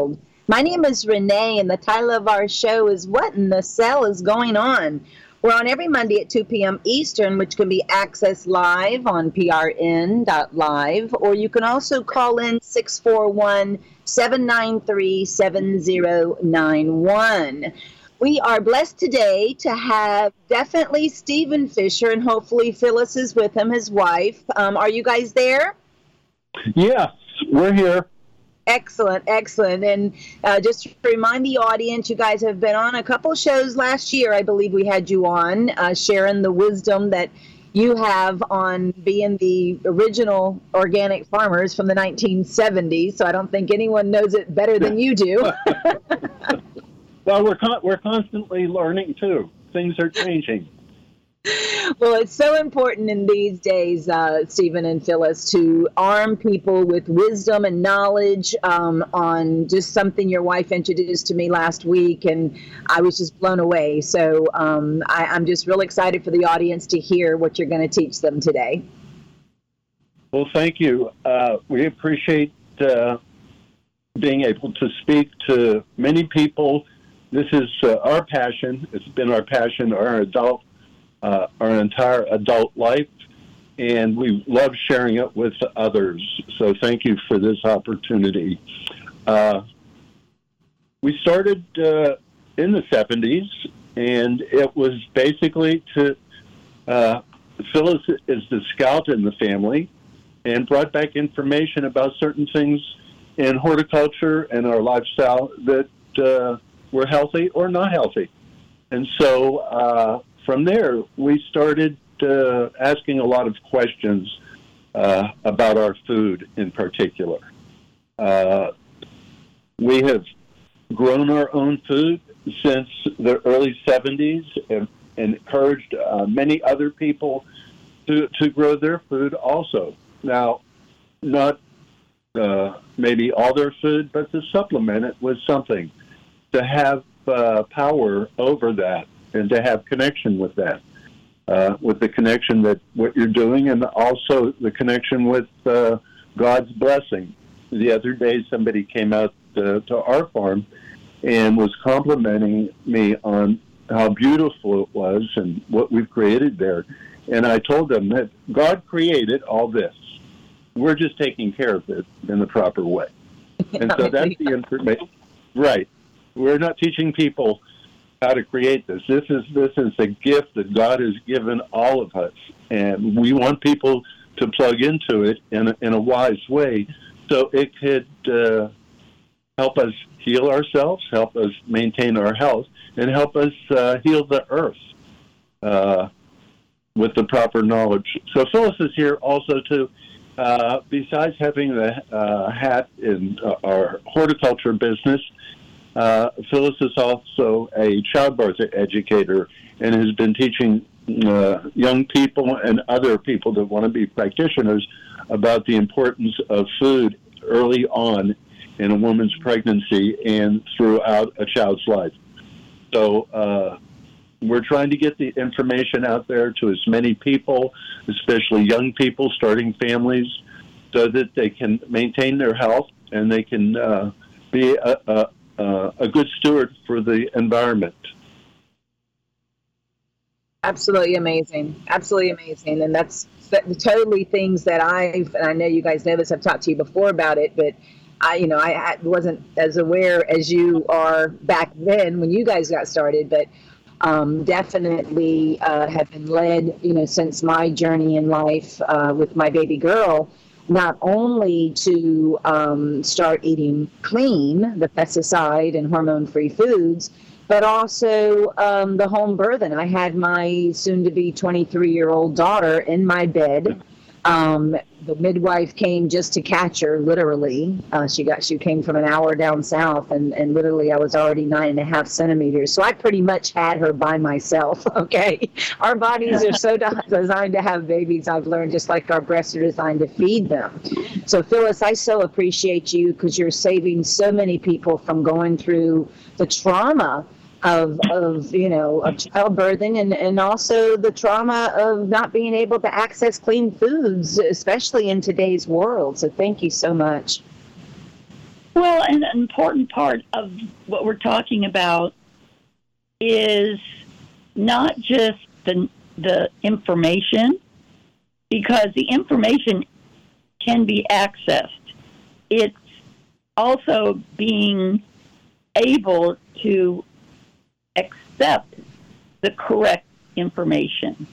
world. My name is Renee, and the title of our show is What in the Cell is Going On? We're on every Monday at 2 p.m. Eastern, which can be accessed live on prn.live, or you can also call in 641 793 7091. We are blessed today to have definitely Steven Fisher, and hopefully Phyllis is with him, his wife. Um, are you guys there? Yes, we're here. Excellent, excellent. And uh, just to remind the audience, you guys have been on a couple shows last year. I believe we had you on uh, sharing the wisdom that you have on being the original organic farmers from the 1970s. So I don't think anyone knows it better than you do. well, we're con- we're constantly learning too. Things are changing well, it's so important in these days, uh, Steven and Phyllis, to arm people with wisdom and knowledge um, on just something your wife introduced to me last week, and I was just blown away. So um, I, am just real excited for the audience to hear what you're going to teach them today. Well, thank you. Uh, we appreciate uh, being able to speak to many people. This is uh, our passion. It's been our passion, our adult uh, our entire adult life, and we love sharing it with others. So thank you for this opportunity. Uh, we started uh, in the 70s, and it was basically to uh, Phyllis is the scout in the family and brought back information about certain things in horticulture and our lifestyle that uh, were healthy or not healthy. And so uh, from there, we started uh, asking a lot of questions uh, about our food in particular. Uh, we have grown our own food since the early 70s and, and encouraged uh, many other people to, to grow their food also. Now, not uh, maybe all their food, but to supplement it with something, to have uh, power over that and to have connection with that, uh, with the connection that what you're doing, and also the connection with uh, God's blessing. The other day, somebody came out uh, to our farm and was complimenting me on how beautiful it was and what we've created there. And I told them that God created all this. We're just taking care of it in the proper way. And so that's the information. Right. We're not teaching people how to create this. This is this is a gift that God has given all of us, and we want people to plug into it in a, in a wise way, so it could uh, help us heal ourselves, help us maintain our health, and help us uh, heal the earth uh, with the proper knowledge. So Phyllis is here also to. Uh, besides having the uh, hat in uh, our horticulture business, uh, Phyllis is also a childbirth educator and has been teaching uh, young people and other people that want to be practitioners about the importance of food early on in a woman's pregnancy and throughout a child's life. So uh, we're trying to get the information out there to as many people, especially young people starting families, so that they can maintain their health and they can uh, be a, a, uh, a good steward for the environment. Absolutely amazing. Absolutely amazing. And that's totally things that I've, and I know you guys know this, I've talked to you before about it, but I, you know, I wasn't as aware as you are back then when you guys got started, but um, definitely uh, have been led, you know, since my journey in life uh, with my baby girl not only to um, start eating clean, the pesticide and hormone free foods, but also um, the home birth. And I had my soon to be 23 year old daughter in my bed um, the midwife came just to catch her, literally. Uh, she got she came from an hour down south, and, and literally I was already nine and a half centimeters. So I pretty much had her by myself. Okay, our bodies are so designed to have babies. I've learned just like our breasts are designed to feed them. So Phyllis, I so appreciate you because you're saving so many people from going through the trauma of, of you know of childbirthing and, and also the trauma of not being able to access clean foods especially in today's world so thank you so much Well, an important part of what we're talking about is not just the the information, because the information can be accessed. It's also being able to accept the correct information.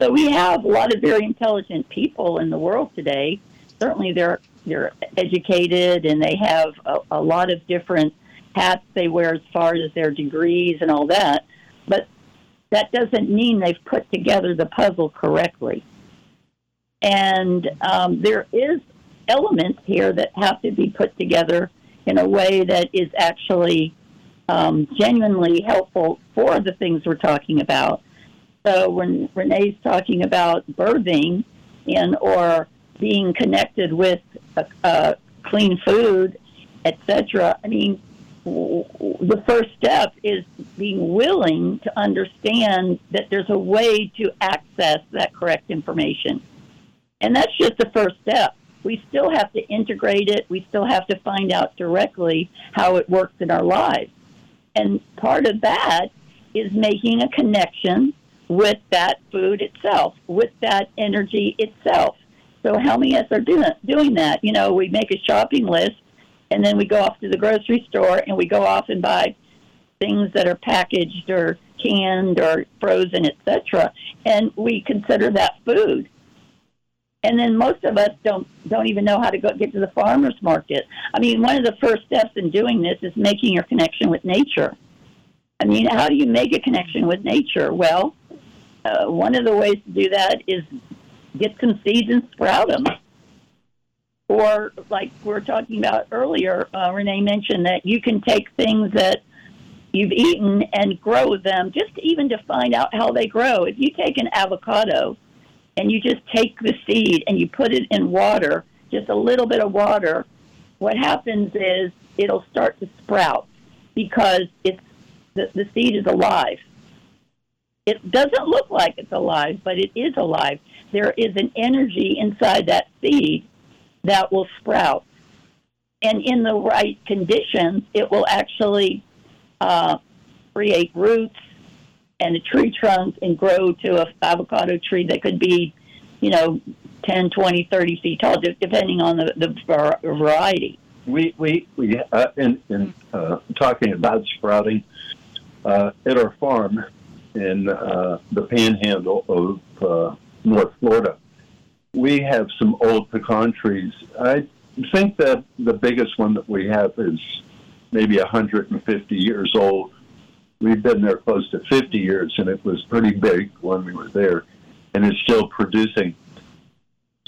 So we have a lot of very intelligent people in the world today. Certainly, they're they're educated and they have a, a lot of different hats they wear as far as their degrees and all that. But that doesn't mean they've put together the puzzle correctly. And um, there is elements here that have to be put together in a way that is actually um, genuinely helpful for the things we're talking about. So when Renee's talking about birthing and or being connected with a, a clean food, etc., I mean, the first step is being willing to understand that there's a way to access that correct information. And that's just the first step. We still have to integrate it. We still have to find out directly how it works in our lives. And part of that is making a connection with that food itself, with that energy itself. So how many of us are doing, doing that? You know, we make a shopping list and then we go off to the grocery store and we go off and buy things that are packaged or canned or frozen, etc. And we consider that food. And then most of us don't don't even know how to go get to the farmers market. I mean, one of the first steps in doing this is making your connection with nature. I mean, how do you make a connection with nature? Well, uh, one of the ways to do that is get some seeds and sprout them. Or, like we were talking about earlier, uh, Renee mentioned that you can take things that you've eaten and grow them, just even to find out how they grow. If you take an avocado and you just take the seed and you put it in water, just a little bit of water, what happens is it'll start to sprout because it's the, the seed is alive. It doesn't look like it's alive, but it is alive. There is an energy inside that seed that will sprout. And in the right conditions, it will actually uh, create roots and a tree trunk and grow to a avocado tree that could be, you know, 10, 20, 30 feet tall, depending on the, the variety. We, we, we uh, in, in uh, talking about sprouting, uh, at our farm in uh, the panhandle of uh, North Florida, we have some old pecan trees. I think that the biggest one that we have is maybe 150 years old. We've been there close to 50 years, and it was pretty big when we were there, and it's still producing.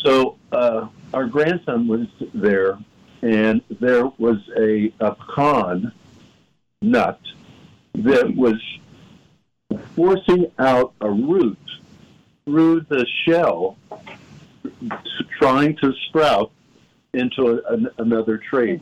So uh, our grandson was there, and there was a, a pecan nut that was forcing out a root through the shell trying to sprout into a, an, another tree.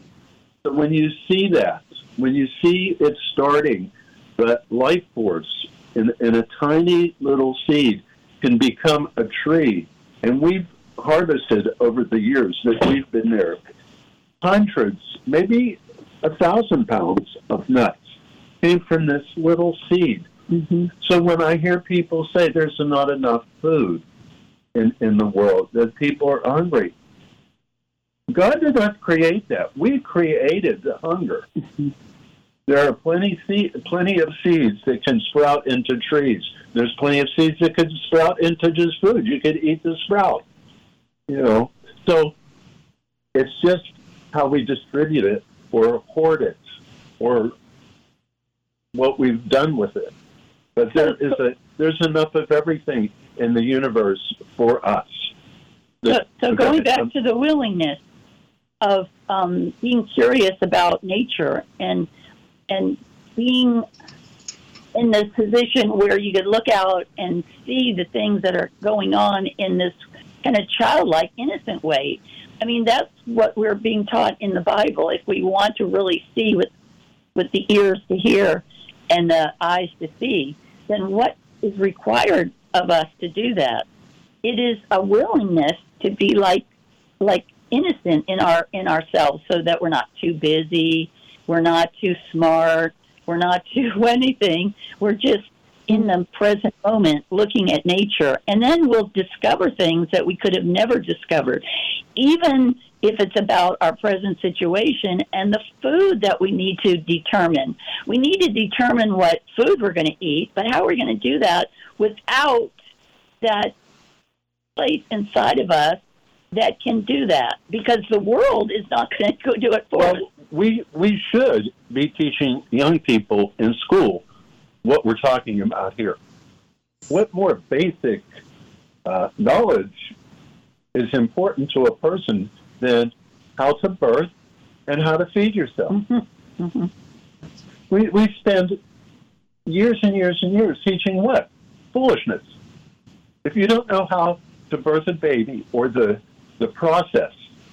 So when you see that, when you see it starting, that life force in, in a tiny little seed can become a tree. And we've harvested over the years that we've been there hundreds, maybe a thousand pounds of nuts came from this little seed. Mm-hmm. So when I hear people say there's not enough food, in, in the world, that people are hungry. God did not create that. We created the hunger. There are plenty plenty of seeds that can sprout into trees. There's plenty of seeds that can sprout into just food. You could eat the sprout. You know, so it's just how we distribute it or hoard it or what we've done with it. But there is a there's enough of everything in the universe for us. So, so going back to the willingness of um, being curious about nature and and being in this position where you could look out and see the things that are going on in this kind of childlike, innocent way. I mean, that's what we're being taught in the Bible. If we want to really see with with the ears to hear and the eyes to see, then what is required of us to do that. It is a willingness to be like like innocent in our in ourselves so that we're not too busy, we're not too smart, we're not too anything. We're just in the present moment looking at nature. And then we'll discover things that we could have never discovered. Even if it's about our present situation and the food that we need to determine. We need to determine what food we're going to eat but how are we going to do that without that place inside of us that can do that? Because the world is not going to do it for Well, us we we should be teaching young people in school what we're talking about here. What more basic uh, knowledge is important to a person than how to birth and how to feed yourself? Mhm. We we spend years and years and years teaching what foolishness. If you don't know how to birth a baby or the the process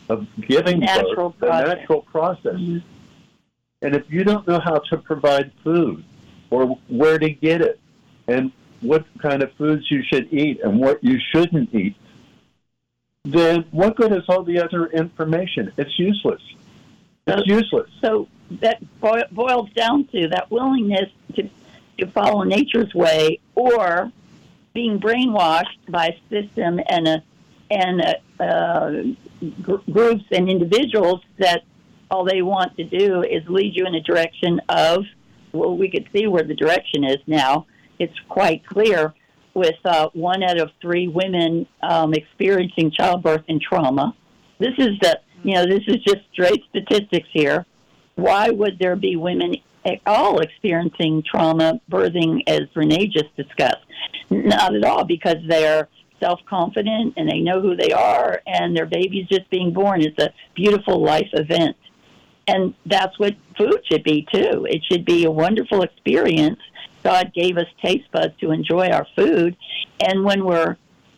of giving Natural birth, the natural process, Mhm. and if you don't know how to provide food or where to get it and what kind of foods you should eat and what you shouldn't eat, then what good is all the other information? It's useless. It's useless. So that boils down to that willingness to, to follow nature's way or being brainwashed by a system and a, and a, uh, gr- groups and individuals that all they want to do is lead you in a direction of, well, we could see where the direction is now. It's quite clear with uh, one out of three women um, experiencing childbirth and trauma. This is the, you know, this is just straight statistics here. Why would there be women at all experiencing trauma birthing, as Renee just discussed? Not at all, because they're self confident and they know who they are, and their baby's just being born. It's a beautiful life event. And that's what food should be, too. It should be a wonderful experience. God gave us taste buds to enjoy our food. And when we're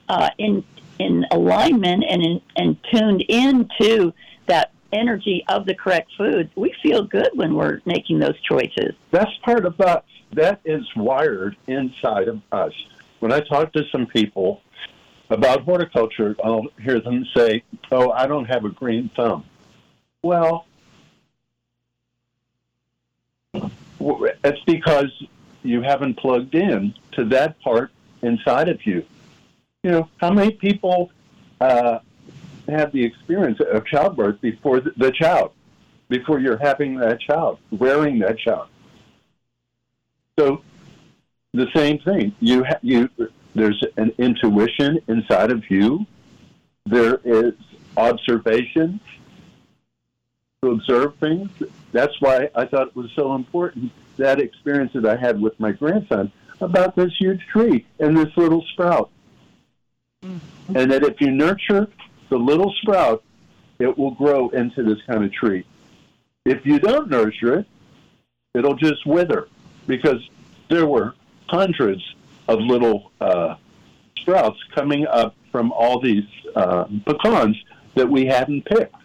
uh, in, in alignment and, in, and tuned into that energy of the correct foods, we feel good when we're making those choices. That's part of us. That is wired inside of us. When I talk to some people about horticulture, I'll hear them say, Oh, I don't have a green thumb. Well, it's because you haven't plugged in to that part inside of you. You know, how many people uh, have the experience of childbirth before the, child, before you're having that child, rearing that child? So the same thing. You ha- you there's an intuition inside of you. There is observation to observe things. That's why I thought it was so important that experience that I had with my grandson about this huge tree and this little sprout. Mm-hmm. And that if you nurture the little sprout, it will grow into this kind of tree. If you don't nurture it, it'll just wither because there were hundreds of little uh, sprouts coming up from all these uh, pecans that we hadn't picked.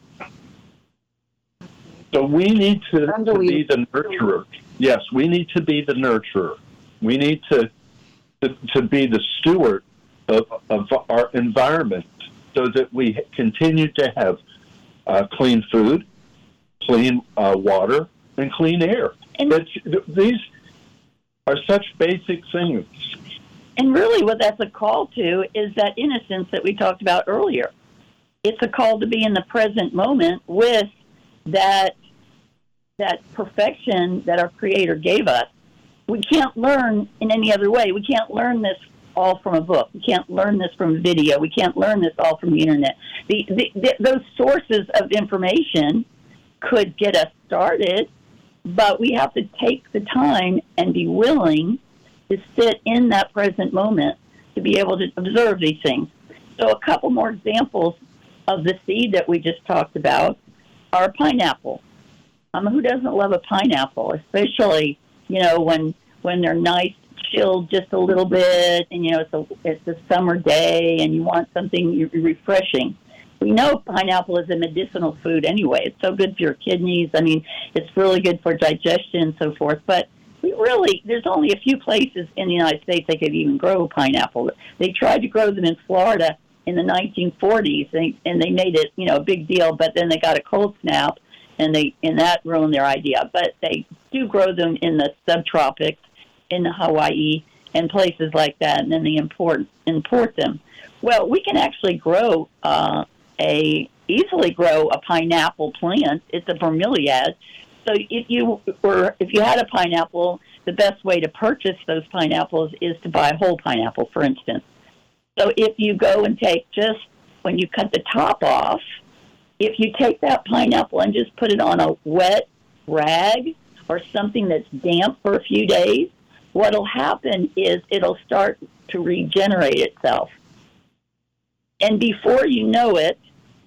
So we need to, to be the nurturer. Yes, we need to be the nurturer. We need to to, to be the steward of, of our environment so that we continue to have uh, clean food, clean uh, water, and clean air. And- That's, these are such basic things. And really, what that's a call to is that innocence that we talked about earlier. It's a call to be in the present moment with that that perfection that our Creator gave us. We can't learn in any other way. We can't learn this all from a book. We can't learn this from video. We can't learn this all from the internet. The, the, the, those sources of information could get us started, but we have to take the time and be willing to sit in that present moment to be able to observe these things. So, a couple more examples of the seed that we just talked about are pineapple. Um, who doesn't love a pineapple, especially you know when when they're nice, chilled just a little bit, and you know it's a it's a summer day, and you want something refreshing. We know pineapple is a medicinal food anyway. It's so good for your kidneys. I mean, it's really good for digestion and so forth. But we really, there's only a few places in the United States they could even grow pineapple. They tried to grow them in Florida, in the 1940s, and, and they made it, you know, a big deal. But then they got a cold snap, and they and that ruined their idea. But they do grow them in the subtropics, in Hawaii and places like that, and then they import import them. Well, we can actually grow uh, a easily grow a pineapple plant. It's a bromeliad. So if you were if you had a pineapple, the best way to purchase those pineapples is to buy a whole pineapple, for instance. So if you go and take just when you cut the top off, if you take that pineapple and just put it on a wet rag or something that's damp for a few days, what'll happen is it'll start to regenerate itself. And before you know it,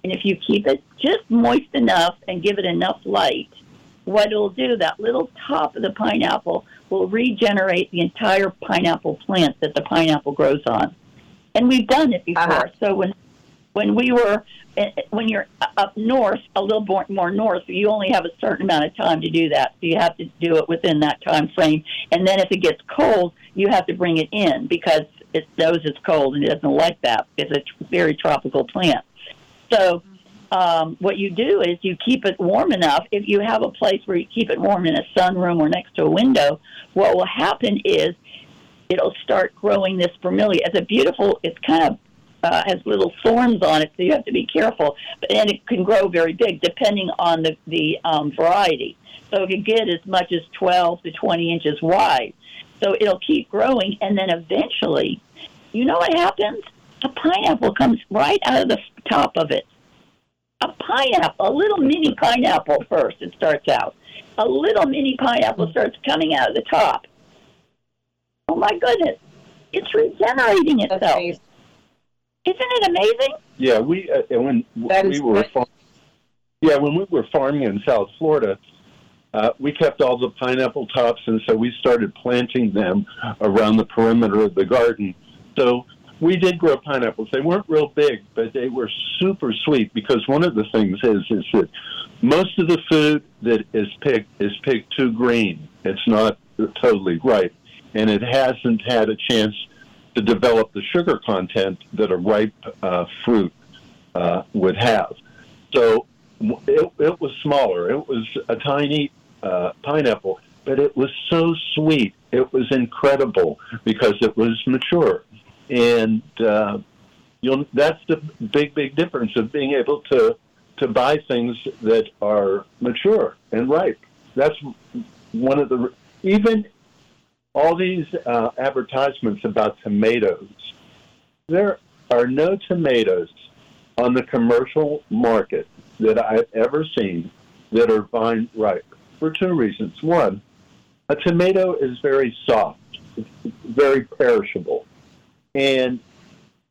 and if you keep it just moist enough and give it enough light, what it'll do, that little top of the pineapple will regenerate the entire pineapple plant that the pineapple grows on. And we've done it before. Uh-huh. So when when we were eh, eh, when you're up north, a little more, more north, you only have a certain amount of time to do that. So you have to do it within that time frame. And then if it gets cold, you have to bring it in because it knows it's cold and it doesn't like that. It's a very tropical plant. So um, what you do is you keep it warm enough. If you have a place where you keep it warm in a sunroom or next to a window, what will happen is it'll start growing this bromeliad. It's a beautiful. It's kind of uh, has little thorns on it, so you have to be careful. And it can grow very big depending on the the um, variety. So it can get as much as 12 to 20 inches wide. So it'll keep growing, and then eventually, you know what happens? A pineapple comes right out of the top of it. A pineapple, a little mini pineapple first, it starts out. A little mini pineapple starts coming out of the top. Oh my goodness. It's regenerating itself. Isn't it amazing? Yeah, we uh, when that we were farm, yeah when we were farming in South Florida, uh, we kept all the pineapple tops, and so we started planting them around the perimeter of the garden. So we did grow pineapples. They weren't real big, but they were super sweet because one of the things is is that most of the food that is picked is picked too green. It's not totally ripe, and it hasn't had a chance to develop the sugar content that a ripe uh, fruit uh, would have. So it, it was smaller. It was a tiny uh, pineapple, but it was so sweet. It was incredible because it was mature and uh, you'll that's the big big difference of being able to to buy things that are mature and ripe. That's one of the even all these uh, advertisements about tomatoes. There are no tomatoes on the commercial market that I've ever seen that are vine ripe for two reasons. One, a tomato is very soft, very perishable. And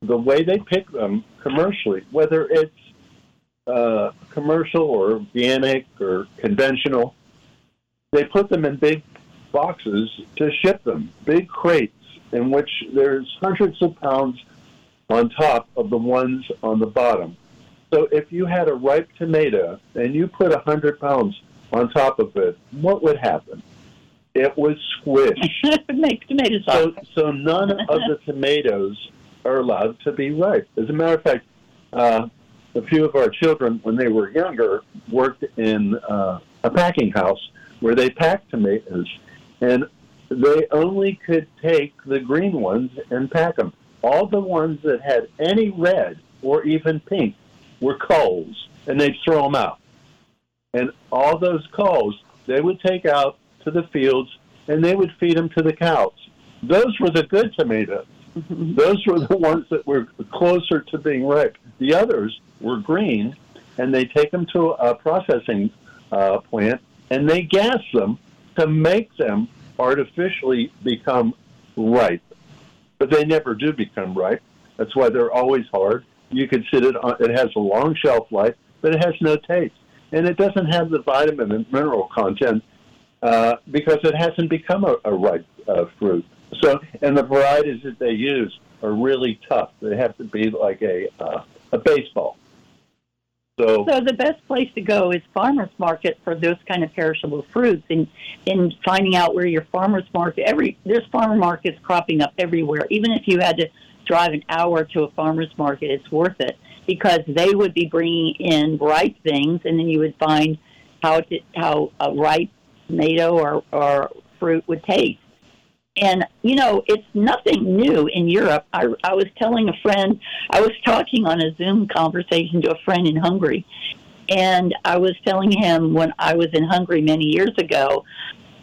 the way they pick them commercially, whether it's uh, commercial or organic or conventional, they put them in big boxes to ship them, big crates in which there's hundreds of pounds on top of the ones on the bottom. So if you had a ripe tomato and you put a 100 pounds on top of it, what would happen? It was squished. it makes tomato sauce. So, so none of the tomatoes are allowed to be ripe. As a matter of fact, uh, a few of our children, when they were younger, worked in uh, a packing house where they packed tomatoes, and they only could take the green ones and pack them. All the ones that had any red or even pink were culls, and they'd throw them out. And all those culls, they would take out to the fields and they would feed them to the cows. Those were the good tomatoes. Those were the ones that were closer to being ripe. The others were green, and they take them to a processing uh, plant and they gas them to make them artificially become ripe. But they never do become ripe. That's why they're always hard. You can sit it on, it has a long shelf life, but it has no taste. And it doesn't have the vitamin and mineral content uh, because it hasn't become a, a ripe uh, fruit. So, and the varieties that they use are really tough. They have to be like a uh, a baseball. So, so the best place to go is farmers market for those kind of perishable fruits, and in finding out where your farmers market. Every there's farmer markets cropping up everywhere. Even if you had to drive an hour to a farmer's market, it's worth it because they would be bringing in ripe things, and then you would find how it, how a ripe tomato or, or fruit would taste. And you know, it's nothing new in Europe. I, I was telling a friend, I was talking on a Zoom conversation to a friend in Hungary, and I was telling him when I was in Hungary many years ago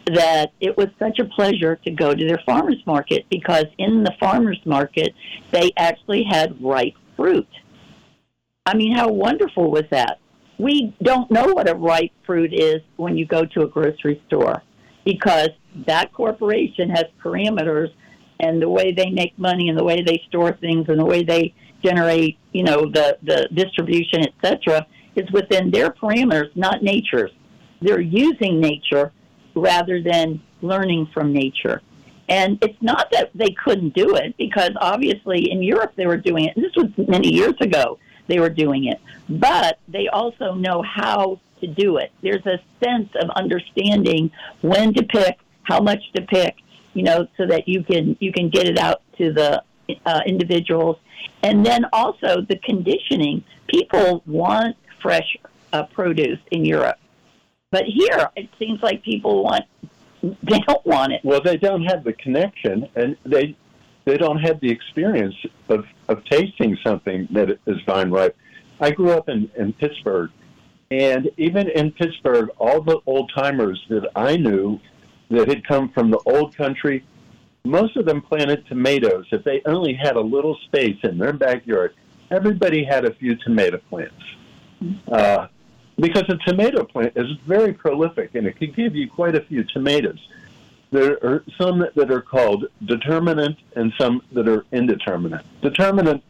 that it was such a pleasure to go to their farmers market because in the farmers market they actually had ripe fruit. I mean, how wonderful was that? We don't know what a ripe fruit is when you go to a grocery store because that corporation has parameters and the way they make money and the way they store things and the way they generate, you know, the, the distribution, etc., is within their parameters, not nature's. They're using nature rather than learning from nature. And it's not that they couldn't do it because obviously in Europe they were doing it. And this was many years ago they were doing it. But they also know how to do it. There's a sense of understanding when to pick, how much to pick, you know, so that you can you can get it out to the uh, individuals. And then also the conditioning. People want fresh uh, produce in Europe. But here, it seems like people want they don't want it. Well, they don't have the connection, and they they don't have the experience of, of tasting something that is vine ripe. I grew up in, in Pittsburgh, and even in Pittsburgh, all the old timers that I knew that had come from the old country, most of them planted tomatoes. If they only had a little space in their backyard, everybody had a few tomato plants. Uh, because a tomato plant is very prolific and it can give you quite a few tomatoes. There are some that are called determinate and some that are indeterminate. Determinate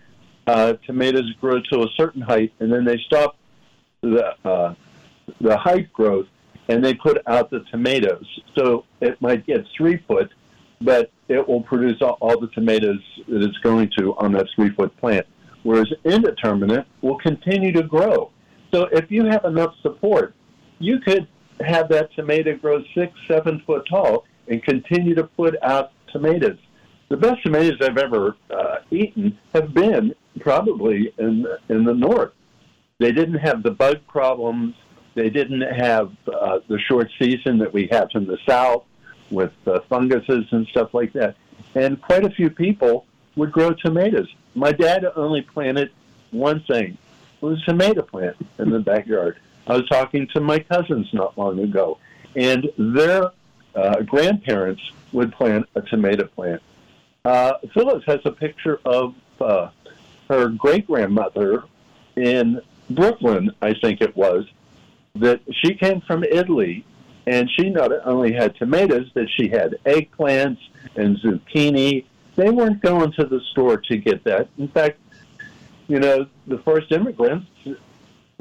uh, tomatoes grow to a certain height and then they stop the uh, the height growth and they put out the tomatoes. So it might get three foot, but it will produce all, all the tomatoes that it's going to on that three foot plant. Whereas indeterminate will continue to grow so if you have enough support, you could have that tomato grow six, seven foot tall and continue to put out tomatoes. The best tomatoes I've ever uh, eaten have been probably in in the north. They didn't have the bug problems. They didn't have uh, the short season that we have in the south with uh, funguses and stuff like that. And quite a few people would grow tomatoes. My dad only planted one thing, It was a tomato plant in the backyard. I was talking to my cousins not long ago, and their uh, grandparents would plant a tomato plant. Uh, Phyllis has a picture of uh, her great grandmother in Brooklyn, I think it was, that she came from Italy, and she not only had tomatoes, but she had eggplants and zucchini. They weren't going to the store to get that. In fact, you know, the first immigrants,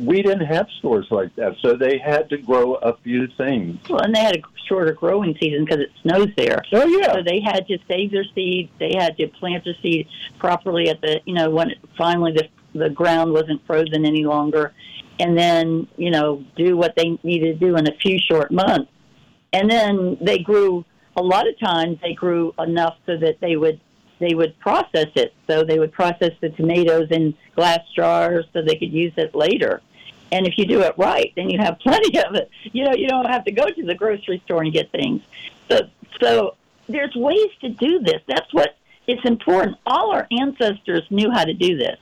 we didn't have stores like that, so they had to grow a few things. Well, and they had a shorter growing season because it snows there. Oh yeah. So they had to save their seed. They had to plant their seed properly at the, you know, when it, finally the the ground wasn't frozen any longer, and then you know do what they needed to do in a few short months, and then they grew. A lot of times they grew enough so that they would they would process it. So they would process the tomatoes in glass jars so they could use it later. And if you do it right, then you have plenty of it. You know, you don't have to go to the grocery store and get things. So, so there's ways to do this. That's what it's important. All our ancestors knew how to do this.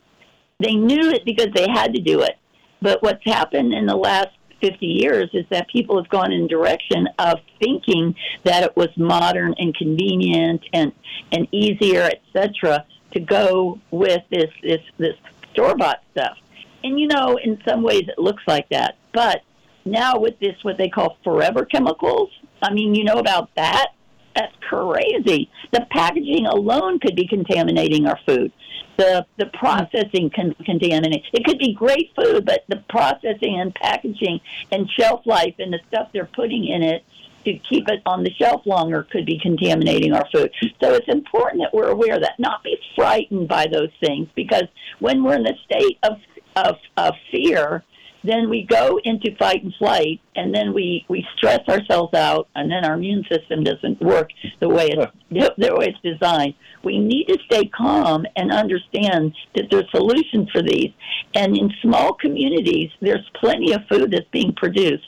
They knew it because they had to do it. But what's happened in the last 50 years is that people have gone in direction of thinking that it was modern and convenient and, and easier, etc., to go with this, this, this store bought stuff. And you know, in some ways it looks like that. But now with this, what they call forever chemicals, I mean, you know about that? That's crazy. The packaging alone could be contaminating our food the the processing can contaminate. It could be great food, but the processing and packaging and shelf life and the stuff they're putting in it to keep it on the shelf longer could be contaminating our food. So it's important that we're aware of that, not be frightened by those things, because when we're in the state of of, of fear, then we go into fight and flight, and then we we stress ourselves out, and then our immune system doesn't work the way it's the way it's designed. We need to stay calm and understand that there's solutions for these. And in small communities, there's plenty of food that's being produced.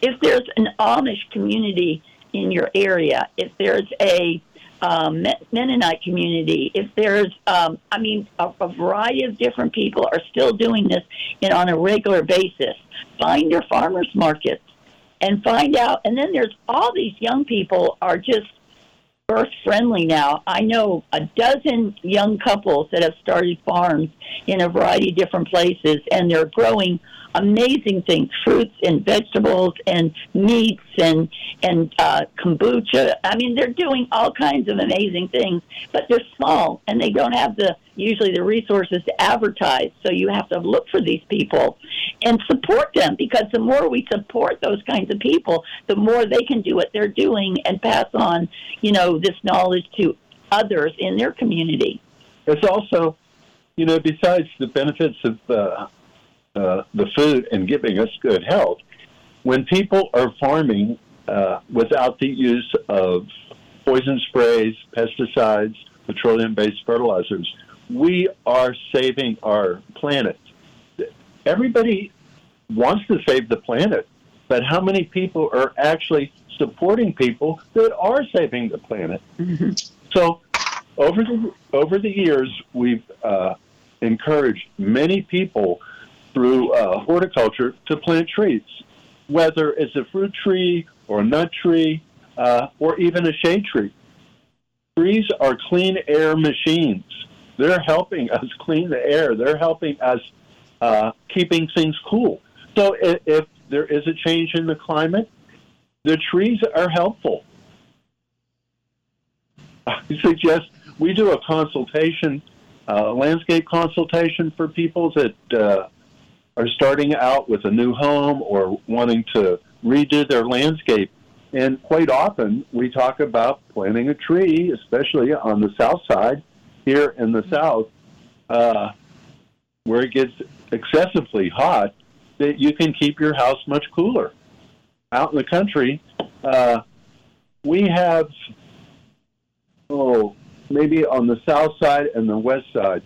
If there's an Amish community in your area, if there's a um, Mennonite community, if there's, um, I mean, a, a, variety of different people are still doing this in, on a regular basis. Find your farmers markets and find out. And then there's all these young people are just earth friendly now. I know a dozen young couples that have started farms in a variety of different places, and they're growing amazing things fruits and vegetables and meats and and uh, kombucha i mean they're doing all kinds of amazing things but they're small and they don't have the usually the resources to advertise so you have to look for these people and support them because the more we support those kinds of people the more they can do what they're doing and pass on you know this knowledge to others in their community it's also you know besides the benefits of uh, uh, the food and giving us good health. When people are farming uh, without the use of poison sprays, pesticides, petroleum based fertilizers, we are saving our planet. Everybody wants to save the planet, but how many people are actually supporting people that are saving the planet? Mm-hmm. So, over the over the years, we've uh, encouraged many people through uh, horticulture to plant trees, whether it's a fruit tree or a nut tree uh, or even a shade tree. Trees are clean air machines. They're helping us clean the air. They're helping us uh, keeping things cool. So if, if there is a change in the climate, the trees are helpful. I suggest we do a consultation, uh, landscape consultation for people that uh, are starting out with a new home or wanting to redo their landscape. And quite often we talk about planting a tree, especially on the south side here in the south, uh, where it gets excessively hot, that you can keep your house much cooler. Out in the country, uh, we have, oh, maybe on the south side and the west side,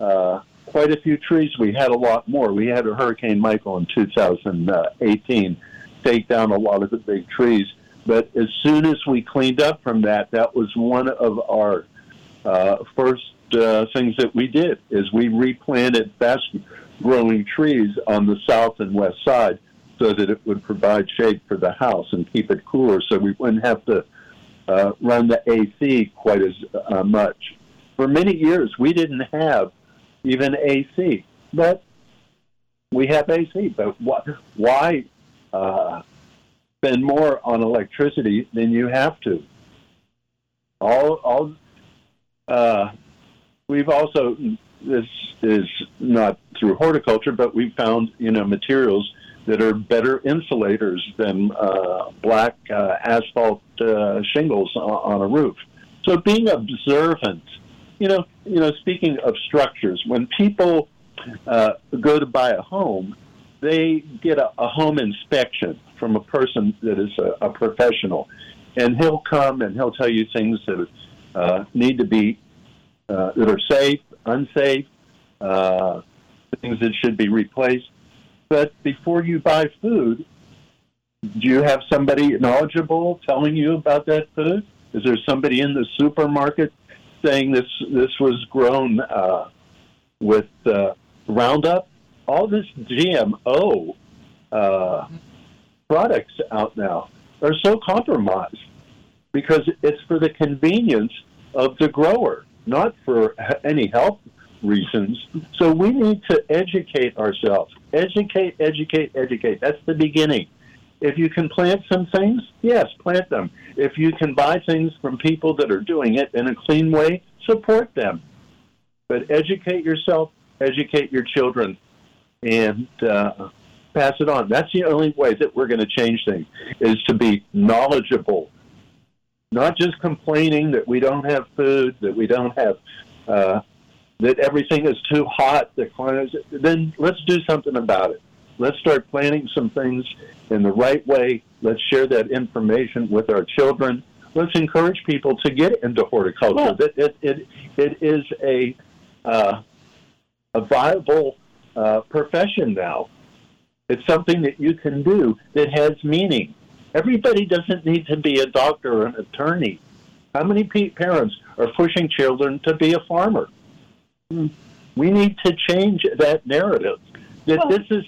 uh, quite a few trees. We had a lot more. We had a Hurricane Michael in 2018 take down a lot of the big trees. But as soon as we cleaned up from that, that was one of our uh, first uh, things that we did is we replanted fast growing trees on the south and west side so that it would provide shade for the house and keep it cooler so we wouldn't have to uh, run the AC quite as uh, much. For many years, we didn't have even AC. But we have AC. But why uh, spend more on electricity than you have to? All, all. Uh, we've also this is not through horticulture, but we found you know materials that are better insulators than uh, black uh, asphalt uh, shingles on, on a roof. So being observant you know, you know, speaking of structures, when people uh, go to buy a home, they get a, a home inspection from a person that is a, a, professional, and he'll come and he'll tell you things that uh, need to be uh, that are safe, unsafe, uh, things that should be replaced. But before you buy food, do you have somebody knowledgeable telling you about that food? Is there somebody in the supermarket saying this this was grown uh, with uh, Roundup. All this GMO uh, products out now are so compromised because it's for the convenience of the grower, not for any health reasons. So we need to educate ourselves. Educate, educate, educate. That's the beginning. If you can plant some things, yes, plant them. If you can buy things from people that are doing it in a clean way, support them. But educate yourself, educate your children, and uh, pass it on. That's the only way that we're going to change things, is to be knowledgeable. Not just complaining that we don't have food, that we don't have, uh, that everything is too hot, that then let's do something about it Let's start planting some things in the right way. Let's share that information with our children. Let's encourage people to get into horticulture. It, it, it, it is a, uh, a viable uh, profession now. It's something that you can do that has meaning. Everybody doesn't need to be a doctor or an attorney. How many parents are pushing children to be a farmer? We need to change that narrative. That well, this is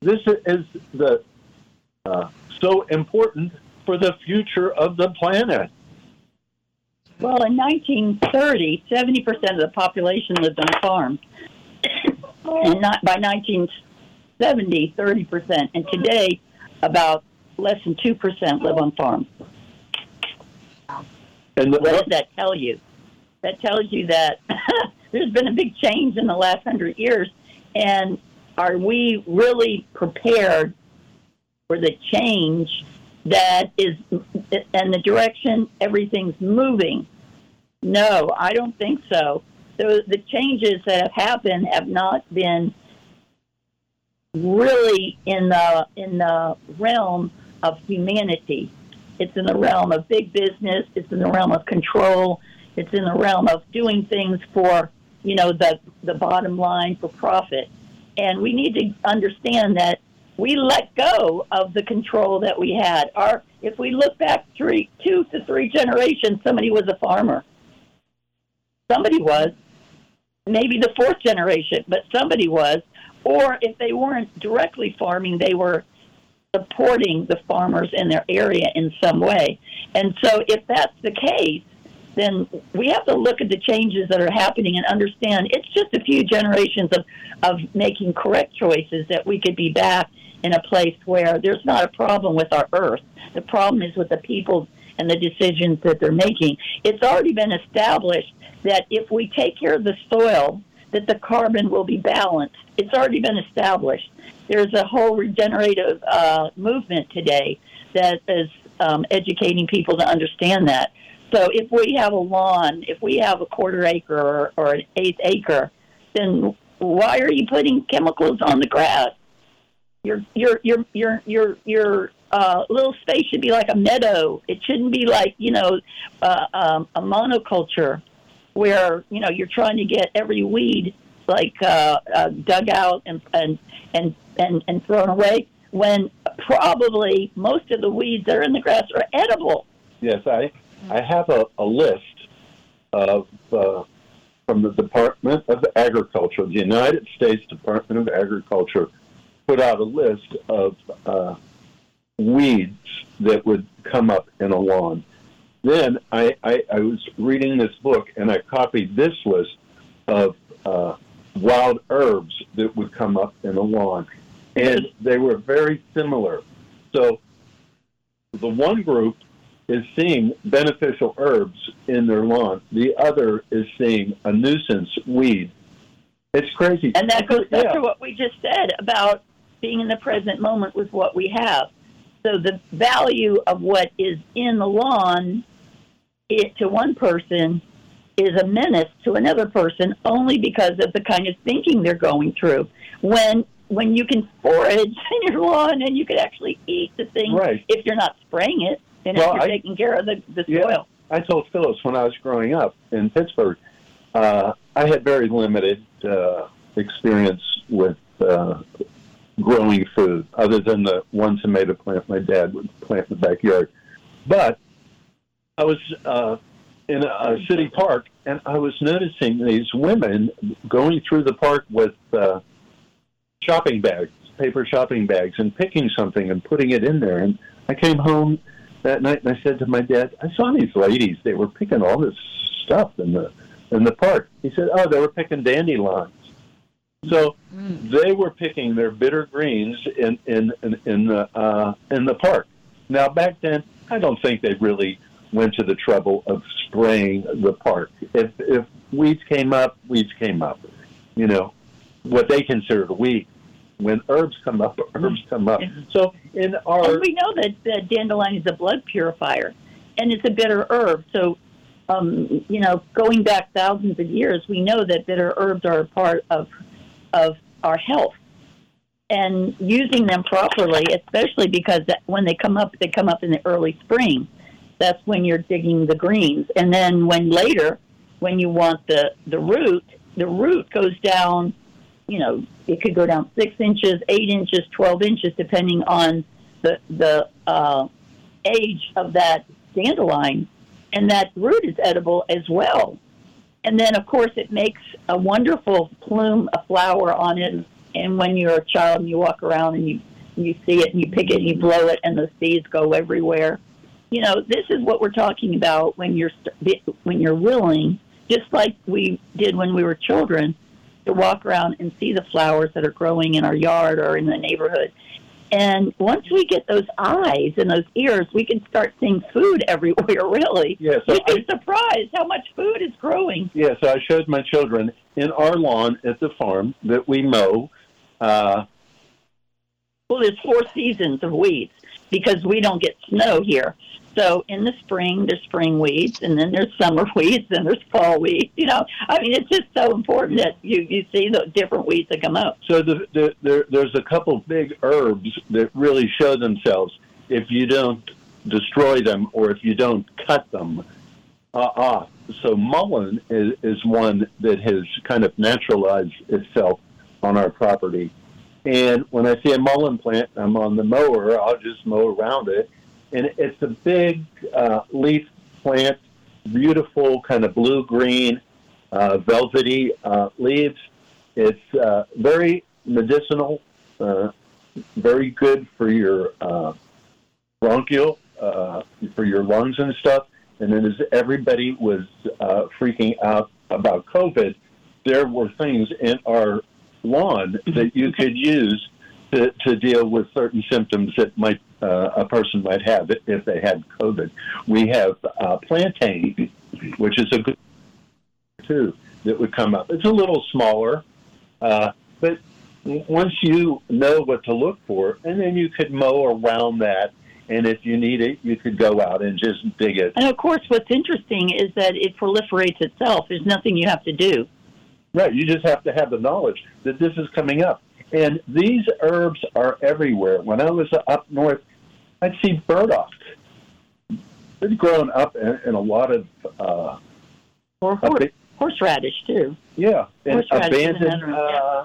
this is the uh, so important for the future of the planet. Well, in 1930, 70% of the population lived on farms. and not by 1970, 30%. And today, about less than 2% live on farms. And the, what does that tell you? That tells you that there's been a big change in the last hundred years. And are we really prepared for the change that is and the direction everything's moving? No, I don't think so. So the changes that have happened have not been really in the in the realm of humanity. It's in the realm of big business. It's in the realm of control. It's in the realm of doing things for you know the the bottom line for profit. And we need to understand that we let go of the control that we had. Our if we look back three two to three generations, somebody was a farmer. Somebody was. Maybe the fourth generation, but somebody was. Or if they weren't directly farming, they were supporting the farmers in their area in some way. And so if that's the case, then we have to look at the changes that are happening and understand it's just a few generations of, of making correct choices that we could be back in a place where there's not a problem with our earth. The problem is with the people and the decisions that they're making. It's already been established that if we take care of the soil, that the carbon will be balanced. It's already been established. There's a whole regenerative uh, movement today that is um, educating people to understand that. So if we have a lawn, if we have a quarter acre or, or an eighth acre, then why are you putting chemicals on the grass? Your your your your your your uh, little space should be like a meadow. It shouldn't be like you know uh, um, a monoculture where you know you're trying to get every weed like uh, uh, dug out and and and and, and thrown away when probably most of the weeds that are in the grass are edible. Yes, I I have a, a list of uh, from the Department of Agriculture, the United States Department of Agriculture, put out a list of uh, weeds that would come up in a lawn. Then I, I, I, was reading this book and I copied this list of uh, wild herbs that would come up in a lawn. And they were very similar. So the one group is seeing beneficial herbs in their lawn, the other is seeing a nuisance weed. It's crazy. And that goes back yeah. to what we just said about being in the present moment with what we have. So the value of what is in the lawn it, to one person is a menace to another person only because of the kind of thinking they're going through. When when you can forage in your lawn and you can actually eat the thing right. if you're not spraying it and well, if you're I, taking care of the, the yeah, soil. I told Phyllis when I was growing up in Pittsburgh, uh, I had very limited uh, experience with uh, growing food, other than the one tomato plant my dad would plant in the backyard. But I was uh, in a, city park, and I was noticing these women going through the park with uh, shopping bags, paper shopping bags, and picking something and putting it in there. And I came home that night and I said to my dad, "I saw these ladies. They were picking all this stuff in the in the park." He said, "Oh, they were picking dandelions." So mm. they were picking their bitter greens in in in, in the uh, in the park. Now back then, I don't think they really went to the trouble of spraying the park. If if weeds came up, weeds came up. You know, what they considered a weed. When herbs come up, herbs come up. So in our and we know that the dandelion is a blood purifier, and it's a bitter herb. So, um, you know, going back thousands of years, we know that bitter herbs are a part of of our health. and using them properly, especially because when they come up, they come up in the early spring. That's when you're digging the greens, and then when later, when you want the the root, the root goes down. You know, it could go down six inches, eight inches, twelve inches, depending on the the uh, age of that dandelion, and that root is edible as well. And then, of course, it makes a wonderful plume, a flower on it. And when you're a child and you walk around and you you see it and you pick it and you blow it and the seeds go everywhere. You know, this is what we're talking about when you're when you're willing, just like we did when we were children, to walk around and see the flowers that are growing in our yard or in the neighborhood and once we get those eyes and those ears, we can start seeing food everywhere, really. Yes. Yeah, so You'd be surprised how much food is growing. Yes, yeah, so I showed my children in our lawn at the farm that we mow. Uh, well, there's four seasons of weeds because we don't get snow here. So in the spring, there's spring weeds, and then there's summer weeds, and there's fall weeds. You know, I mean, it's just so important that you you see the different weeds that come up. So the, the, there, there's a couple of big herbs that really show themselves if you don't destroy them or if you don't cut them. Uh, ah, so mullein is, is one that has kind of naturalized itself on our property. And when I see a mullein plant, I'm on the mower, I'll just mow around it and it's a big uh, leaf plant, beautiful kind of blue green, uh, velvety uh, leaves. It's uh, very medicinal, uh, very good for your uh, bronchial, for your lungs and stuff. And then as everybody was freaking out about COVID, there were things in our lawn that you could use to, to deal with certain symptoms that might uh, a person might have if they had COVID. We have uh, plantain, which is a good too that would come up. It's a little smaller, uh, but once you know what to look for, and then you could mow around that. And if you need it, you could go out and just dig it. And of course, what's interesting is that it proliferates itself. There's nothing you have to do. Right. You just have to have the knowledge that this is coming up. And these herbs are everywhere. When I was up north, I'd see burdock. It's grown up in, in a lot of uh, or horse, horseradish too. Yeah, and abandoned uh,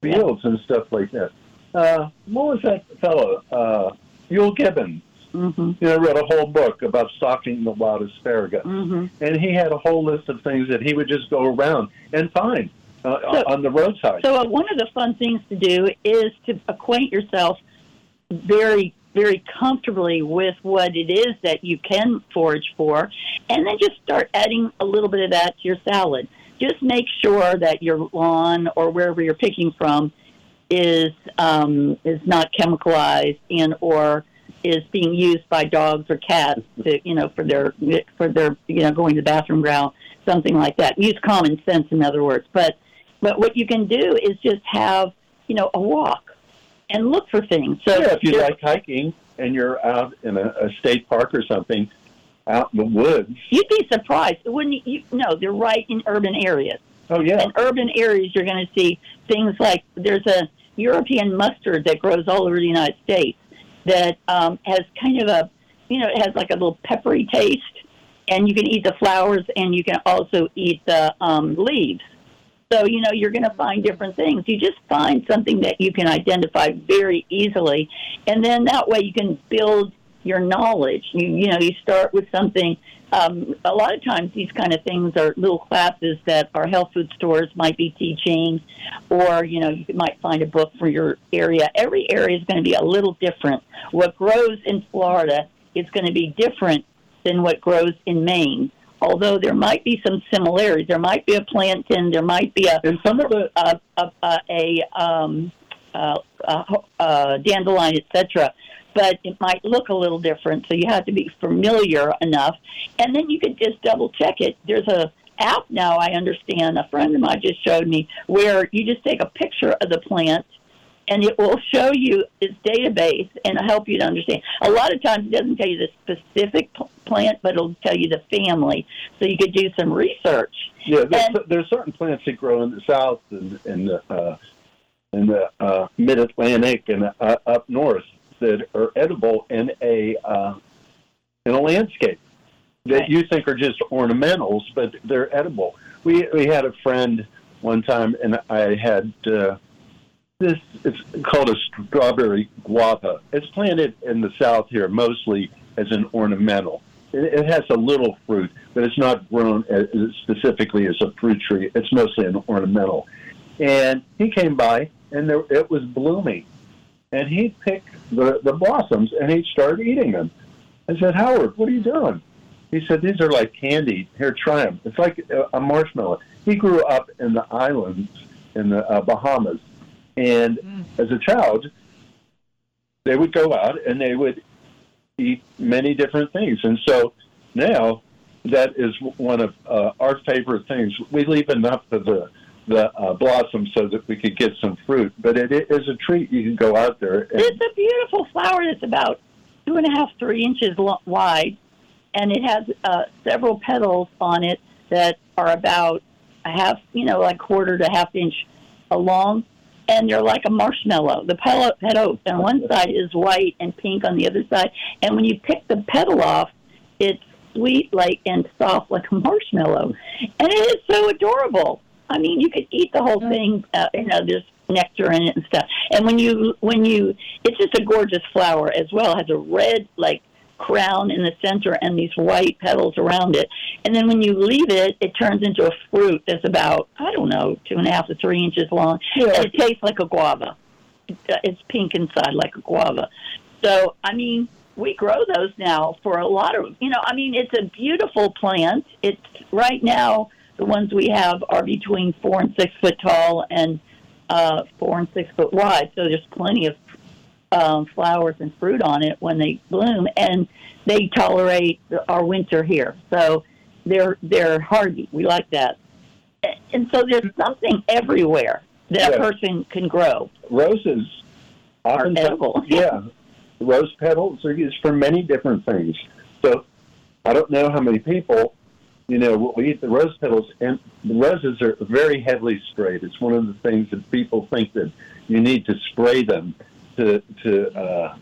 fields yeah. and stuff like that. Uh, what was that fellow? Uh, Euell Gibbons. Mm-hmm. You know, read a whole book about stalking the wild asparagus, mm-hmm. and he had a whole list of things that he would just go around and find uh, so, on the roadside. So, uh, one of the fun things to do is to acquaint yourself very very comfortably with what it is that you can forage for, and then just start adding a little bit of that to your salad. Just make sure that your lawn or wherever you're picking from is um, is not chemicalized and or is being used by dogs or cats to you know for their for their you know going to the bathroom ground something like that. Use common sense, in other words. But but what you can do is just have you know a walk and look for things. So yeah, if you like hiking and you're out in a, a state park or something, out in the woods, you'd be surprised. Wouldn't you? you no, they're right in urban areas. Oh yeah. In urban areas, you're going to see things like there's a European mustard that grows all over the United States that um, has kind of a, you know, it has like a little peppery taste, and you can eat the flowers and you can also eat the um, leaves. So, you know, you're going to find different things. You just find something that you can identify very easily. And then that way you can build your knowledge. You, you know, you start with something. Um, a lot of times these kind of things are little classes that our health food stores might be teaching, or, you know, you might find a book for your area. Every area is going to be a little different. What grows in Florida is going to be different than what grows in Maine although there might be some similarities. There might be a plantain, there might be a and some of the a a, a, a um, uh, uh, dandelion, etc. But it might look a little different, so you have to be familiar enough, and then you could just double check it. There's a app now. I understand. A friend of mine just showed me where you just take a picture of the plant and it will show you its database and help you to understand. A lot of times it doesn't tell you the specific plant, but it'll tell you the family, so you could do some research. Yeah, there's, and, there's certain plants that grow in the south and, and uh, in the uh, Mid Atlantic and uh, up north that are edible in a uh, in a landscape that Right. you think are just ornamentals, but they're edible. We we had a friend one time, and I had uh, this. It's called a strawberry guava. It's planted in the south here mostly as an ornamental. It, has a little fruit, but it's not grown as, specifically as a fruit tree. It's mostly an ornamental. And he came by, and there, it was blooming, and he picked the the blossoms and he started eating them. I said, Howard, what are you doing? He said, These are like candy. Here, try them. It's like a, a marshmallow. He grew up in the islands in the uh, Bahamas. And as a child, they would go out and they would eat many different things. And so now that is one of uh, our favorite things. We leave enough of the the uh, blossoms so that we could get some fruit, but it is a treat. You can go out there. And, It's a beautiful flower that's about two and a half, three inches lo- wide, and it has uh, several petals on it that are about a half, you know, like quarter to half inch long, and they're like a marshmallow. The petal, petals on one side is white and pink on the other side, and when you pick the petal off, it's sweet like and soft like a marshmallow, and it is so adorable. I mean, you could eat the whole thing. Uh, you know, there's nectar in it and stuff. And when you when you, it's just a gorgeous flower as well. It has a red like crown in the center and these white petals around it. And then when you leave it, it turns into a fruit that's about I don't know two and a half to three inches long, and it tastes like a guava. It's, It's pink inside like a guava. So I mean, we grow those now for a lot of you know. I mean, it's a beautiful plant. It's right now the ones we have are between four and six foot tall and uh, four and six foot wide. So there's plenty of um, flowers and fruit on it when they bloom, and they tolerate our winter here. So they're they're hardy. We like that. And so there's something everywhere that Yeah. a person can grow. roses Are edible. yeah rose petals are used for many different things so i don't know how many people you know will eat the rose petals and the roses are very heavily sprayed it's one of the things that people think that you need to spray them to to uh,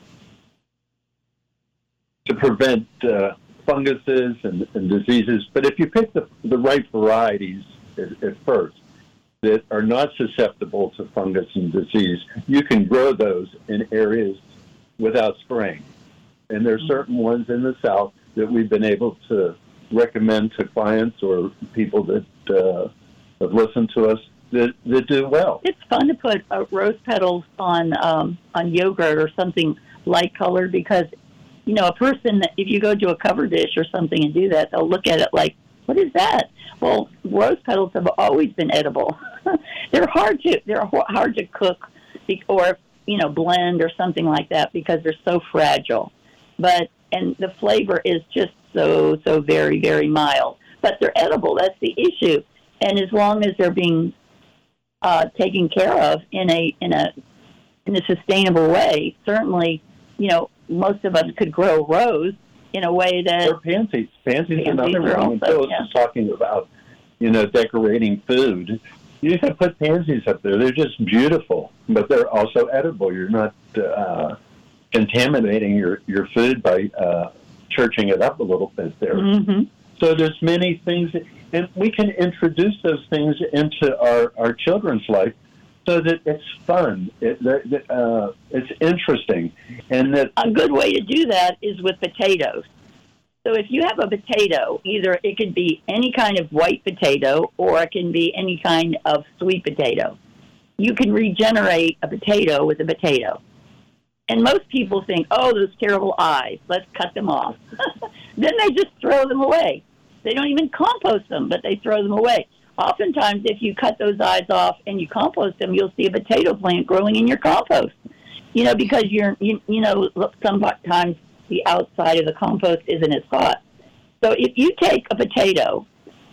to prevent uh, funguses and, and diseases but if you pick the, the right varieties at, at first that are not susceptible to fungus and disease, you can grow those in areas without spraying. And there are certain ones in the South that we've been able to recommend to clients or people that uh, have listened to us that, that do well. It's fun to put uh, rose petals on um, on yogurt or something light colored because you know a person that if you go to a cover dish or something and do that, they'll look at it like, "What is that?" Well, rose petals have always been edible. they're hard to they're hard to cook or you know blend or something like that because they're so fragile. But and the flavor is just so so very very mild. But they're edible. That's the issue. And as long as they're being uh, taken care of in a in a in a sustainable way. Certainly, you know, most of us could grow rose in a way that Or pansies. Pansies, Pansies another are one. When also- Phyllis yeah. talking about, you know, decorating food. You can put pansies up there. They're just beautiful, but they're also edible. You're not uh, contaminating your, your food by uh, churching it up a little bit there. hmm So there's many things, and we can introduce those things into our, our children's life so that it's fun, it, uh, it's interesting, and that a good way to do that is with potatoes. So if you have a potato, either it could be any kind of white potato or it can be any kind of sweet potato. You can regenerate a potato with a potato. And most people think, oh, those terrible eyes, let's cut them off. then they just throw them away. They don't even compost them, but they throw them away. Oftentimes, if you cut those eyes off and you compost them, you'll see a potato plant growing in your compost you know, because you're, you, you know, sometimes the outside of the compost isn't as hot. So if you take a potato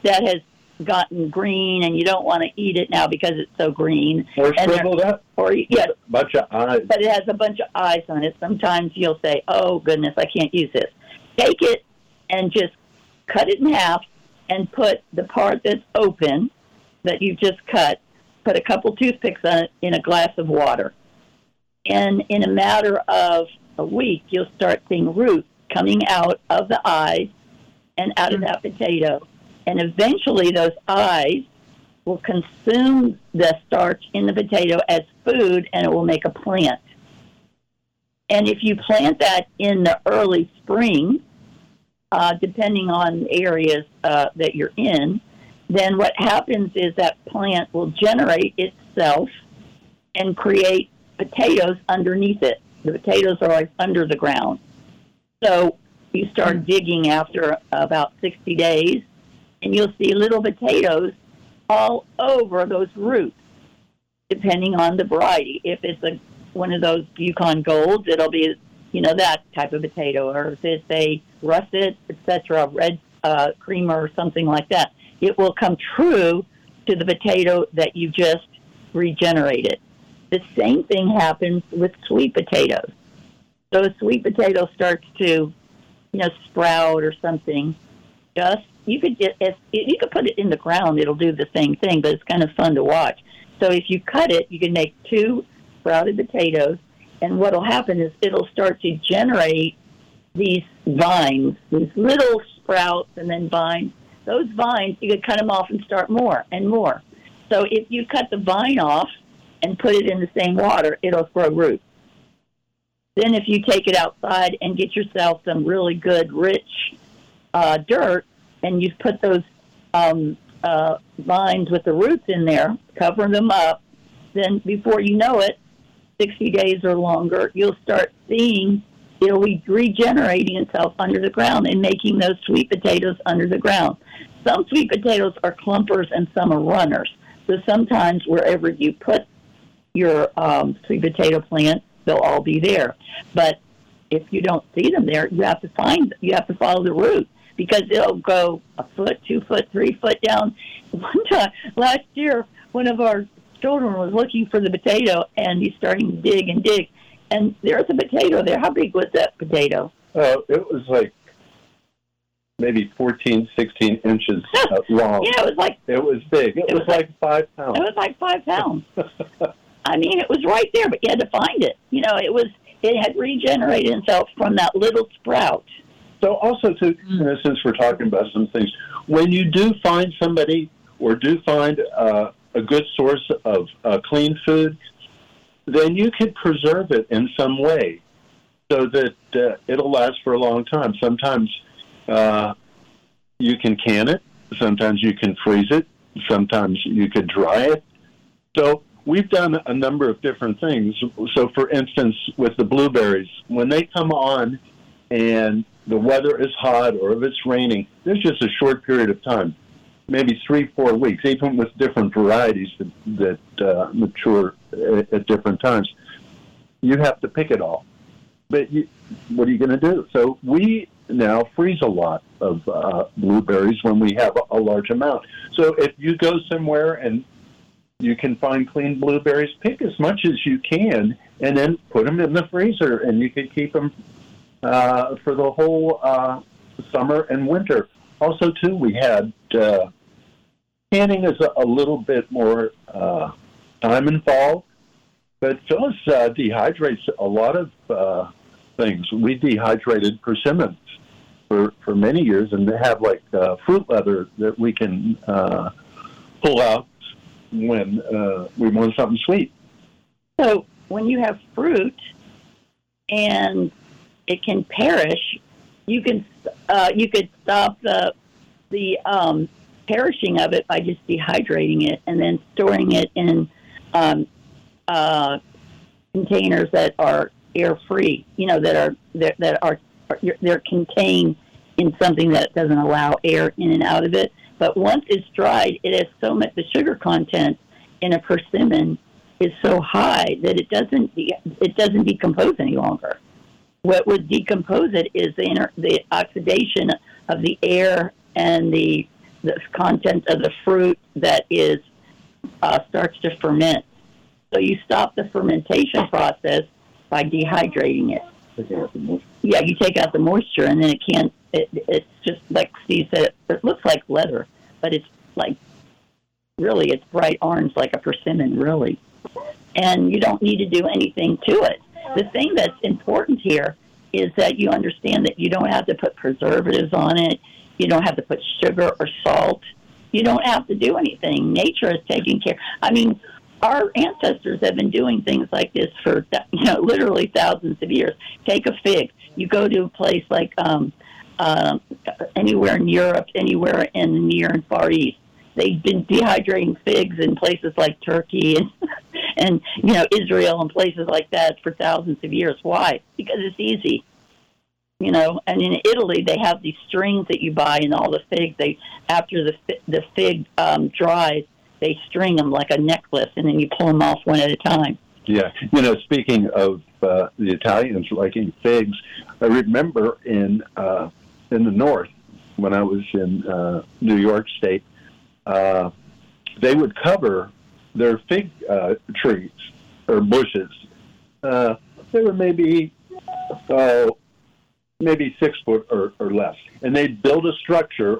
that has gotten green and you don't want to eat it now because it's so green, or shriveled up, or yeah, bunch of eyes. but it has a bunch of eyes on it. Sometimes you'll say, "Oh goodness, I can't use this." Take it and just cut it in half and put the part that's open that you just cut put a couple toothpicks on it in a glass of water. And in a matter of a week, you'll start seeing roots coming out of the eyes and out of that potato. And eventually, those eyes will consume the starch in the potato as food and it will make a plant. And if you plant that in the early spring, uh, depending on areas uh, that you're in, then what happens is that plant will generate itself and create potatoes underneath it. The potatoes are like under the ground. So you start mm. digging after about 60 days, and you'll see little potatoes all over those roots, depending on the variety. If it's a one of those Yukon Golds, it'll be you know that type of potato, or if it's a russet, etc., red uh, creamer or something like that, it will come true to the potato that you just regenerated. The same thing happens with sweet potatoes. So a sweet potato starts to, you know, sprout or something. Just you could just if you could put it in the ground, it'll do the same thing, but it's kind of fun to watch. So if you cut it, you can make two sprouted potatoes, and what will happen is it'll start to generate these vines, these little sprouts and then vines. Those vines, you could cut them off and start more and more. So if you cut the vine off and put it in the same water, it'll grow roots. Then if you take it outside and get yourself some really good, rich uh, dirt, and you put those um, uh, vines with the roots in there, cover them up, then before you know it, 60 days or longer, you'll start seeing be regenerating itself under the ground and making those sweet potatoes under the ground. Some sweet potatoes are clumpers and some are runners. So sometimes wherever you put your um, sweet potato plant, they'll all be there. But if you don't see them there, you have to find you have to follow the route because it'll go a foot, two foot, three foot down. One time last year, one of our children was looking for the potato, and he's starting to dig and dig, and there's a potato there. How big was that potato? Uh, it was like maybe 14, 16 inches uh, long. yeah, it was like it was big. It, it was, was, like, five pounds. It was like five pounds. I mean, it was right there, but you had to find it. You know, it was it had regenerated itself from that little sprout. So, also, to you know, since we're talking about some things, when you do find somebody or do find uh, a good source of uh, clean food, then you can preserve it in some way so that uh, it'll last for a long time. Sometimes uh, you can can it, sometimes you can freeze it, sometimes you could dry it. So we've done a number of different things. So, for instance, with the blueberries, when they come on and the weather is hot or if it's raining, there's just a short period of time maybe three, four weeks, even with different varieties that, that uh, mature at, at, different times. You have to pick it all. But you, what are you going to do? So we now freeze a lot of uh, blueberries when we have a, a large amount. So if you go somewhere and you can find clean blueberries, pick as much as you can, and then put them in the freezer, and you can keep them uh, for the whole uh, summer and winter also, too, we had uh, canning is a, a, little bit more uh, time involved, but Phyllis uh, dehydrates a lot of uh, things. We dehydrated persimmons for, for many years, and they have like uh, fruit leather that we can uh, pull out when we want something sweet. So, when you have fruit and it can perish, you can uh, you could stop the the um, perishing of it by just dehydrating it and then storing it in um, uh, containers that are air free. You know that are that, that are, are they're contained in something that doesn't allow air in and out of it. But once it's dried, it has so much the sugar content in a persimmon is so high that it doesn't de- it doesn't decompose any longer what would decompose it is the, the oxidation of the air and the, the content of the fruit that is uh, starts to ferment. So you stop the fermentation process by dehydrating it. Yeah, you take out the moisture, and then it can't. It, it's just like Steve said. It, it looks like leather, but it's like really it's bright orange like a persimmon, really. And you don't need to do anything to it. The thing that's important here is that you understand that you don't have to put preservatives on it. You don't have to put sugar or salt. You don't have to do anything. Nature is taking care. I mean, our ancestors have been doing things like this for you know literally thousands of years. Take a fig. You go to a place like um, uh, anywhere in Europe, anywhere in the Near and Far East. They've been dehydrating figs in places like Turkey and and you know Israel and places like that for thousands of years. Why? Because it's easy. You know, and in Italy they have these strings that you buy, and all the figs. They after the the fig um, dries, they string them like a necklace, and then you pull them off one at a time. Yeah, you know, speaking of uh, the Italians liking figs, I remember in uh, in the north when I was in uh, New York State, uh, they would cover their fig uh, trees or bushes. Uh, they were maybe uh, maybe six foot or, or less, and they'd build a structure.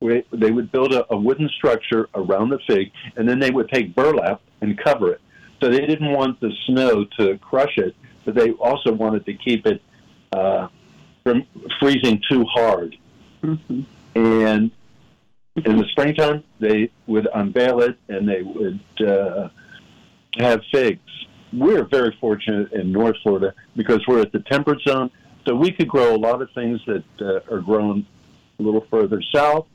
They would build a, a wooden structure around the fig, and then they would take burlap and cover it. So they didn't want the snow to crush it, but they also wanted to keep it uh, from freezing too hard. Mm-hmm. And in the springtime, they would unveil it and they would uh, have figs. We're very fortunate in North Florida because we're at the temperate zone, so we could grow a lot of things that uh, are grown a little further south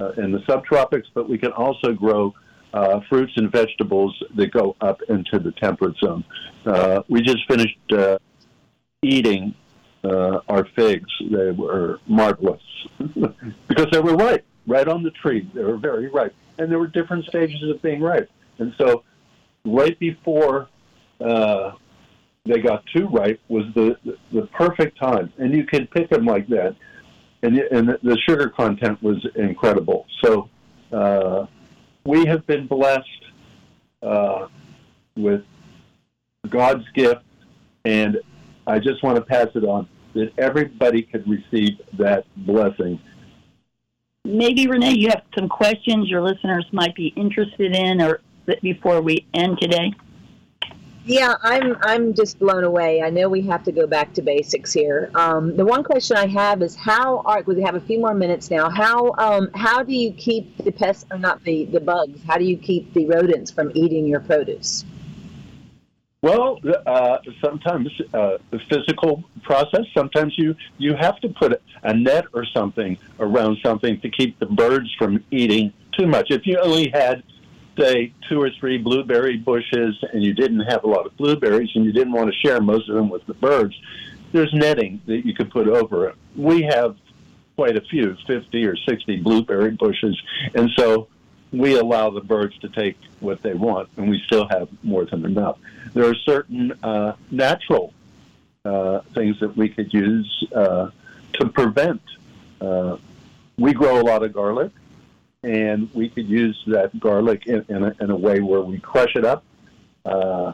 uh, in the subtropics, but we can also grow uh, fruits and vegetables that go up into the temperate zone. Uh, we just finished uh, eating uh, our figs. They were marvelous because they were ripe, right on the tree. They were very ripe, and there were different stages of being ripe. And so, right before they got too ripe was the, the, perfect time, and you can pick them like that. And, and the sugar content was incredible. So uh, we have been blessed uh, with God's gift, and I just want to pass it on that everybody could receive that blessing. Maybe Renee, you have some questions your listeners might be interested in, or before we end today. Yeah, I'm I'm just blown away. I know we have to go back to basics here. Um, the one question I have is how are we have a few more minutes now. How um, how do you keep the pests or not the the bugs? How do you keep the rodents from eating your produce? Well, uh, sometimes uh, the physical process. Sometimes you you have to put a net or something around something to keep the birds from eating too much. If you only had say two or three blueberry bushes and you didn't have a lot of blueberries and you didn't want to share most of them with the birds, there's netting that you could put over it. We have quite a few, 50 or 60 blueberry bushes, and so we allow the birds to take what they want, and we still have more than enough. There are certain uh, natural uh, things that we could use uh, to prevent. Uh, we grow a lot of garlic, and we could use that garlic in, in, a, in a way where we crush it up, uh,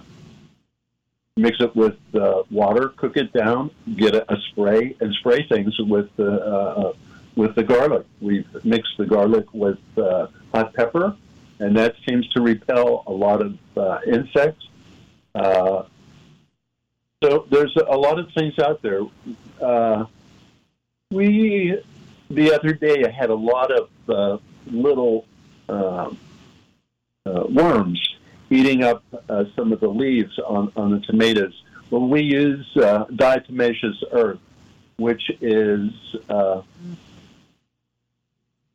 mix it with uh, water, cook it down, get a, a, spray, and spray things with the with the garlic. We've mixed the garlic with hot pepper, and that seems to repel a lot of insects. Uh, so there's a lot of things out there. Uh, we the other day I had a lot of uh, little um, uh, worms eating up uh, some of the leaves on, on the tomatoes. Well, we use uh, diatomaceous earth, which is uh,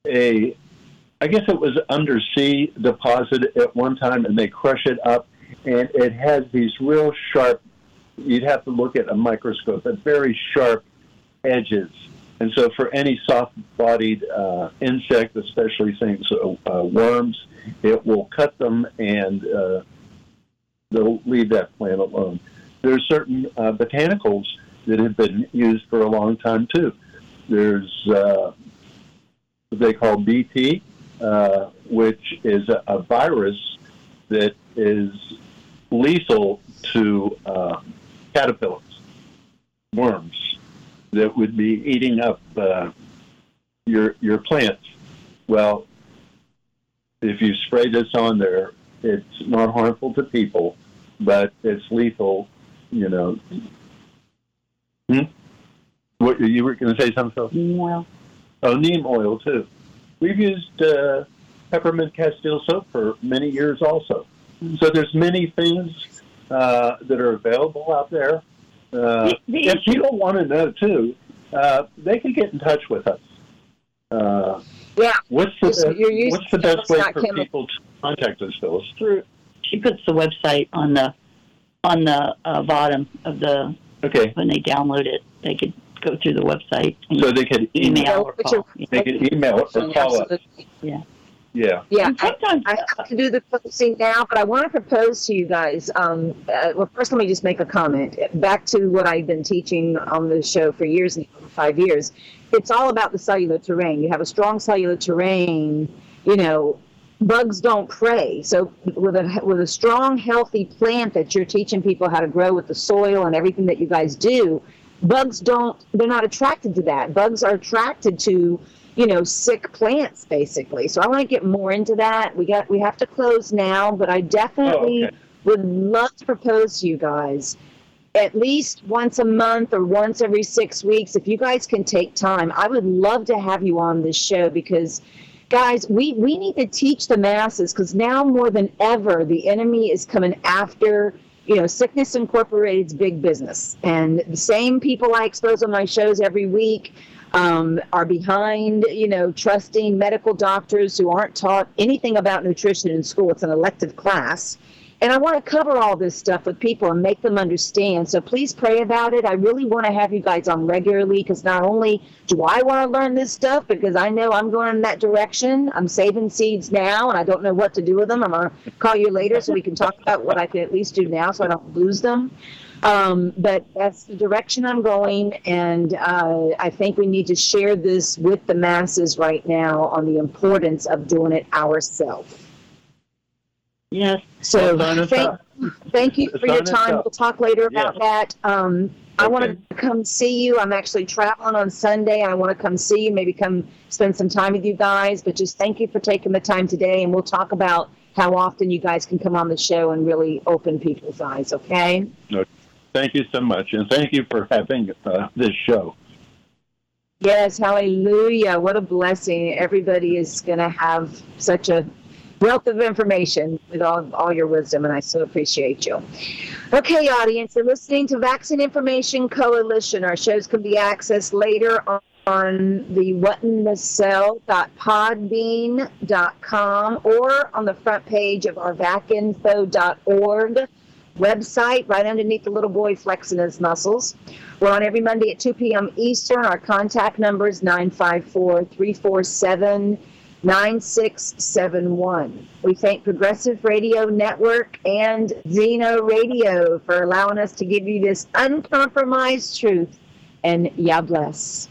a I guess it was undersea deposit at one time, and they crush it up and it has these real sharp. You'd have to look at a microscope, but very sharp edges. And so, for any soft-bodied uh, insect, especially things uh, uh, worms, it will cut them and uh, they'll leave that plant alone. There are certain uh, botanicals that have been used for a long time too. There's uh, what they call BT, which is a, a virus that is lethal to caterpillars, worms that would be eating up uh, your your plants. Well, if you spray this on there, it's not harmful to people, but it's lethal. You know. Hmm? What you were going to say something? Neem oil. Oh, neem oil too. We've used uh, peppermint castile soap for many years also. So there's many things uh, that are available out there. Uh, The- if people want to know too, uh, they can get in touch with us. Uh, Yeah. what's the you're what's the best way for chemical. people to contact us, Phyllis? through she puts the website on the on the uh, bottom of the Okay, when they download it, they could go through the website and so they could email email, or call. they can email or call us. Absolutely. Yeah. Yeah, And I, I have to do the closing now, but I want to propose to you guys. Um, uh, well, first, let me just make a comment. Back to what I've been teaching on the show for years now, five years. It's all about the cellular terrain. You have a strong cellular terrain, you know, bugs don't prey. So with a with a strong, healthy plant that you're teaching people how to grow with the soil and everything that you guys do, bugs don't. They're not attracted to that. Bugs are attracted to you know sick plants basically. So i want to get more into that. We got we have to close now but i definitely Oh, okay. would love to propose to you guys at least once a month or once every six weeks if you guys can take time. I would love to have you on this show because guys we we need to teach the masses because now more than ever the enemy is coming after you know sickness incorporated's big business. And the same people i expose on my shows every week um, are behind, you know, trusting medical doctors who aren't taught anything about nutrition in school. It's an elective class. And I want to cover all this stuff with people and make them understand. So please pray about it. I really want to have you guys on regularly because not only do I want to learn this stuff because I know I'm going in that direction. I'm saving seeds now and I don't know what to do with them. I'm going to call you later so we can talk about what I can at least do now so I don't lose them. Um, but that's the direction I'm going, and uh, I think we need to share this with the masses right now on the importance of doing it ourselves. yes, So thank, thank you for your time. We'll talk later about that. Um, I want to come see you. I'm actually traveling on Sunday. I want to come see you, maybe come spend some time with you guys. But just thank you for taking the time today, and we'll talk about how often you guys can come on the show and really open people's eyes. Okay. Thank you so much, and thank you for having uh, this show. Yes, hallelujah. What a blessing. Everybody is going to have such a wealth of information with all, all your wisdom, and I so appreciate you. Okay, audience, you're listening to Vaccine Information Coalition. Our shows can be accessed later on, on the whatinthecell.podbean.com or on the front page of our vacinfo.org website, right underneath the little boy flexing his muscles. We're on every Monday at 2 p.m. Eastern. Our contact number is 954 347 9671. We thank Progressive Radio Network and Zeno Radio for allowing us to give you this uncompromised truth. And Yah bless.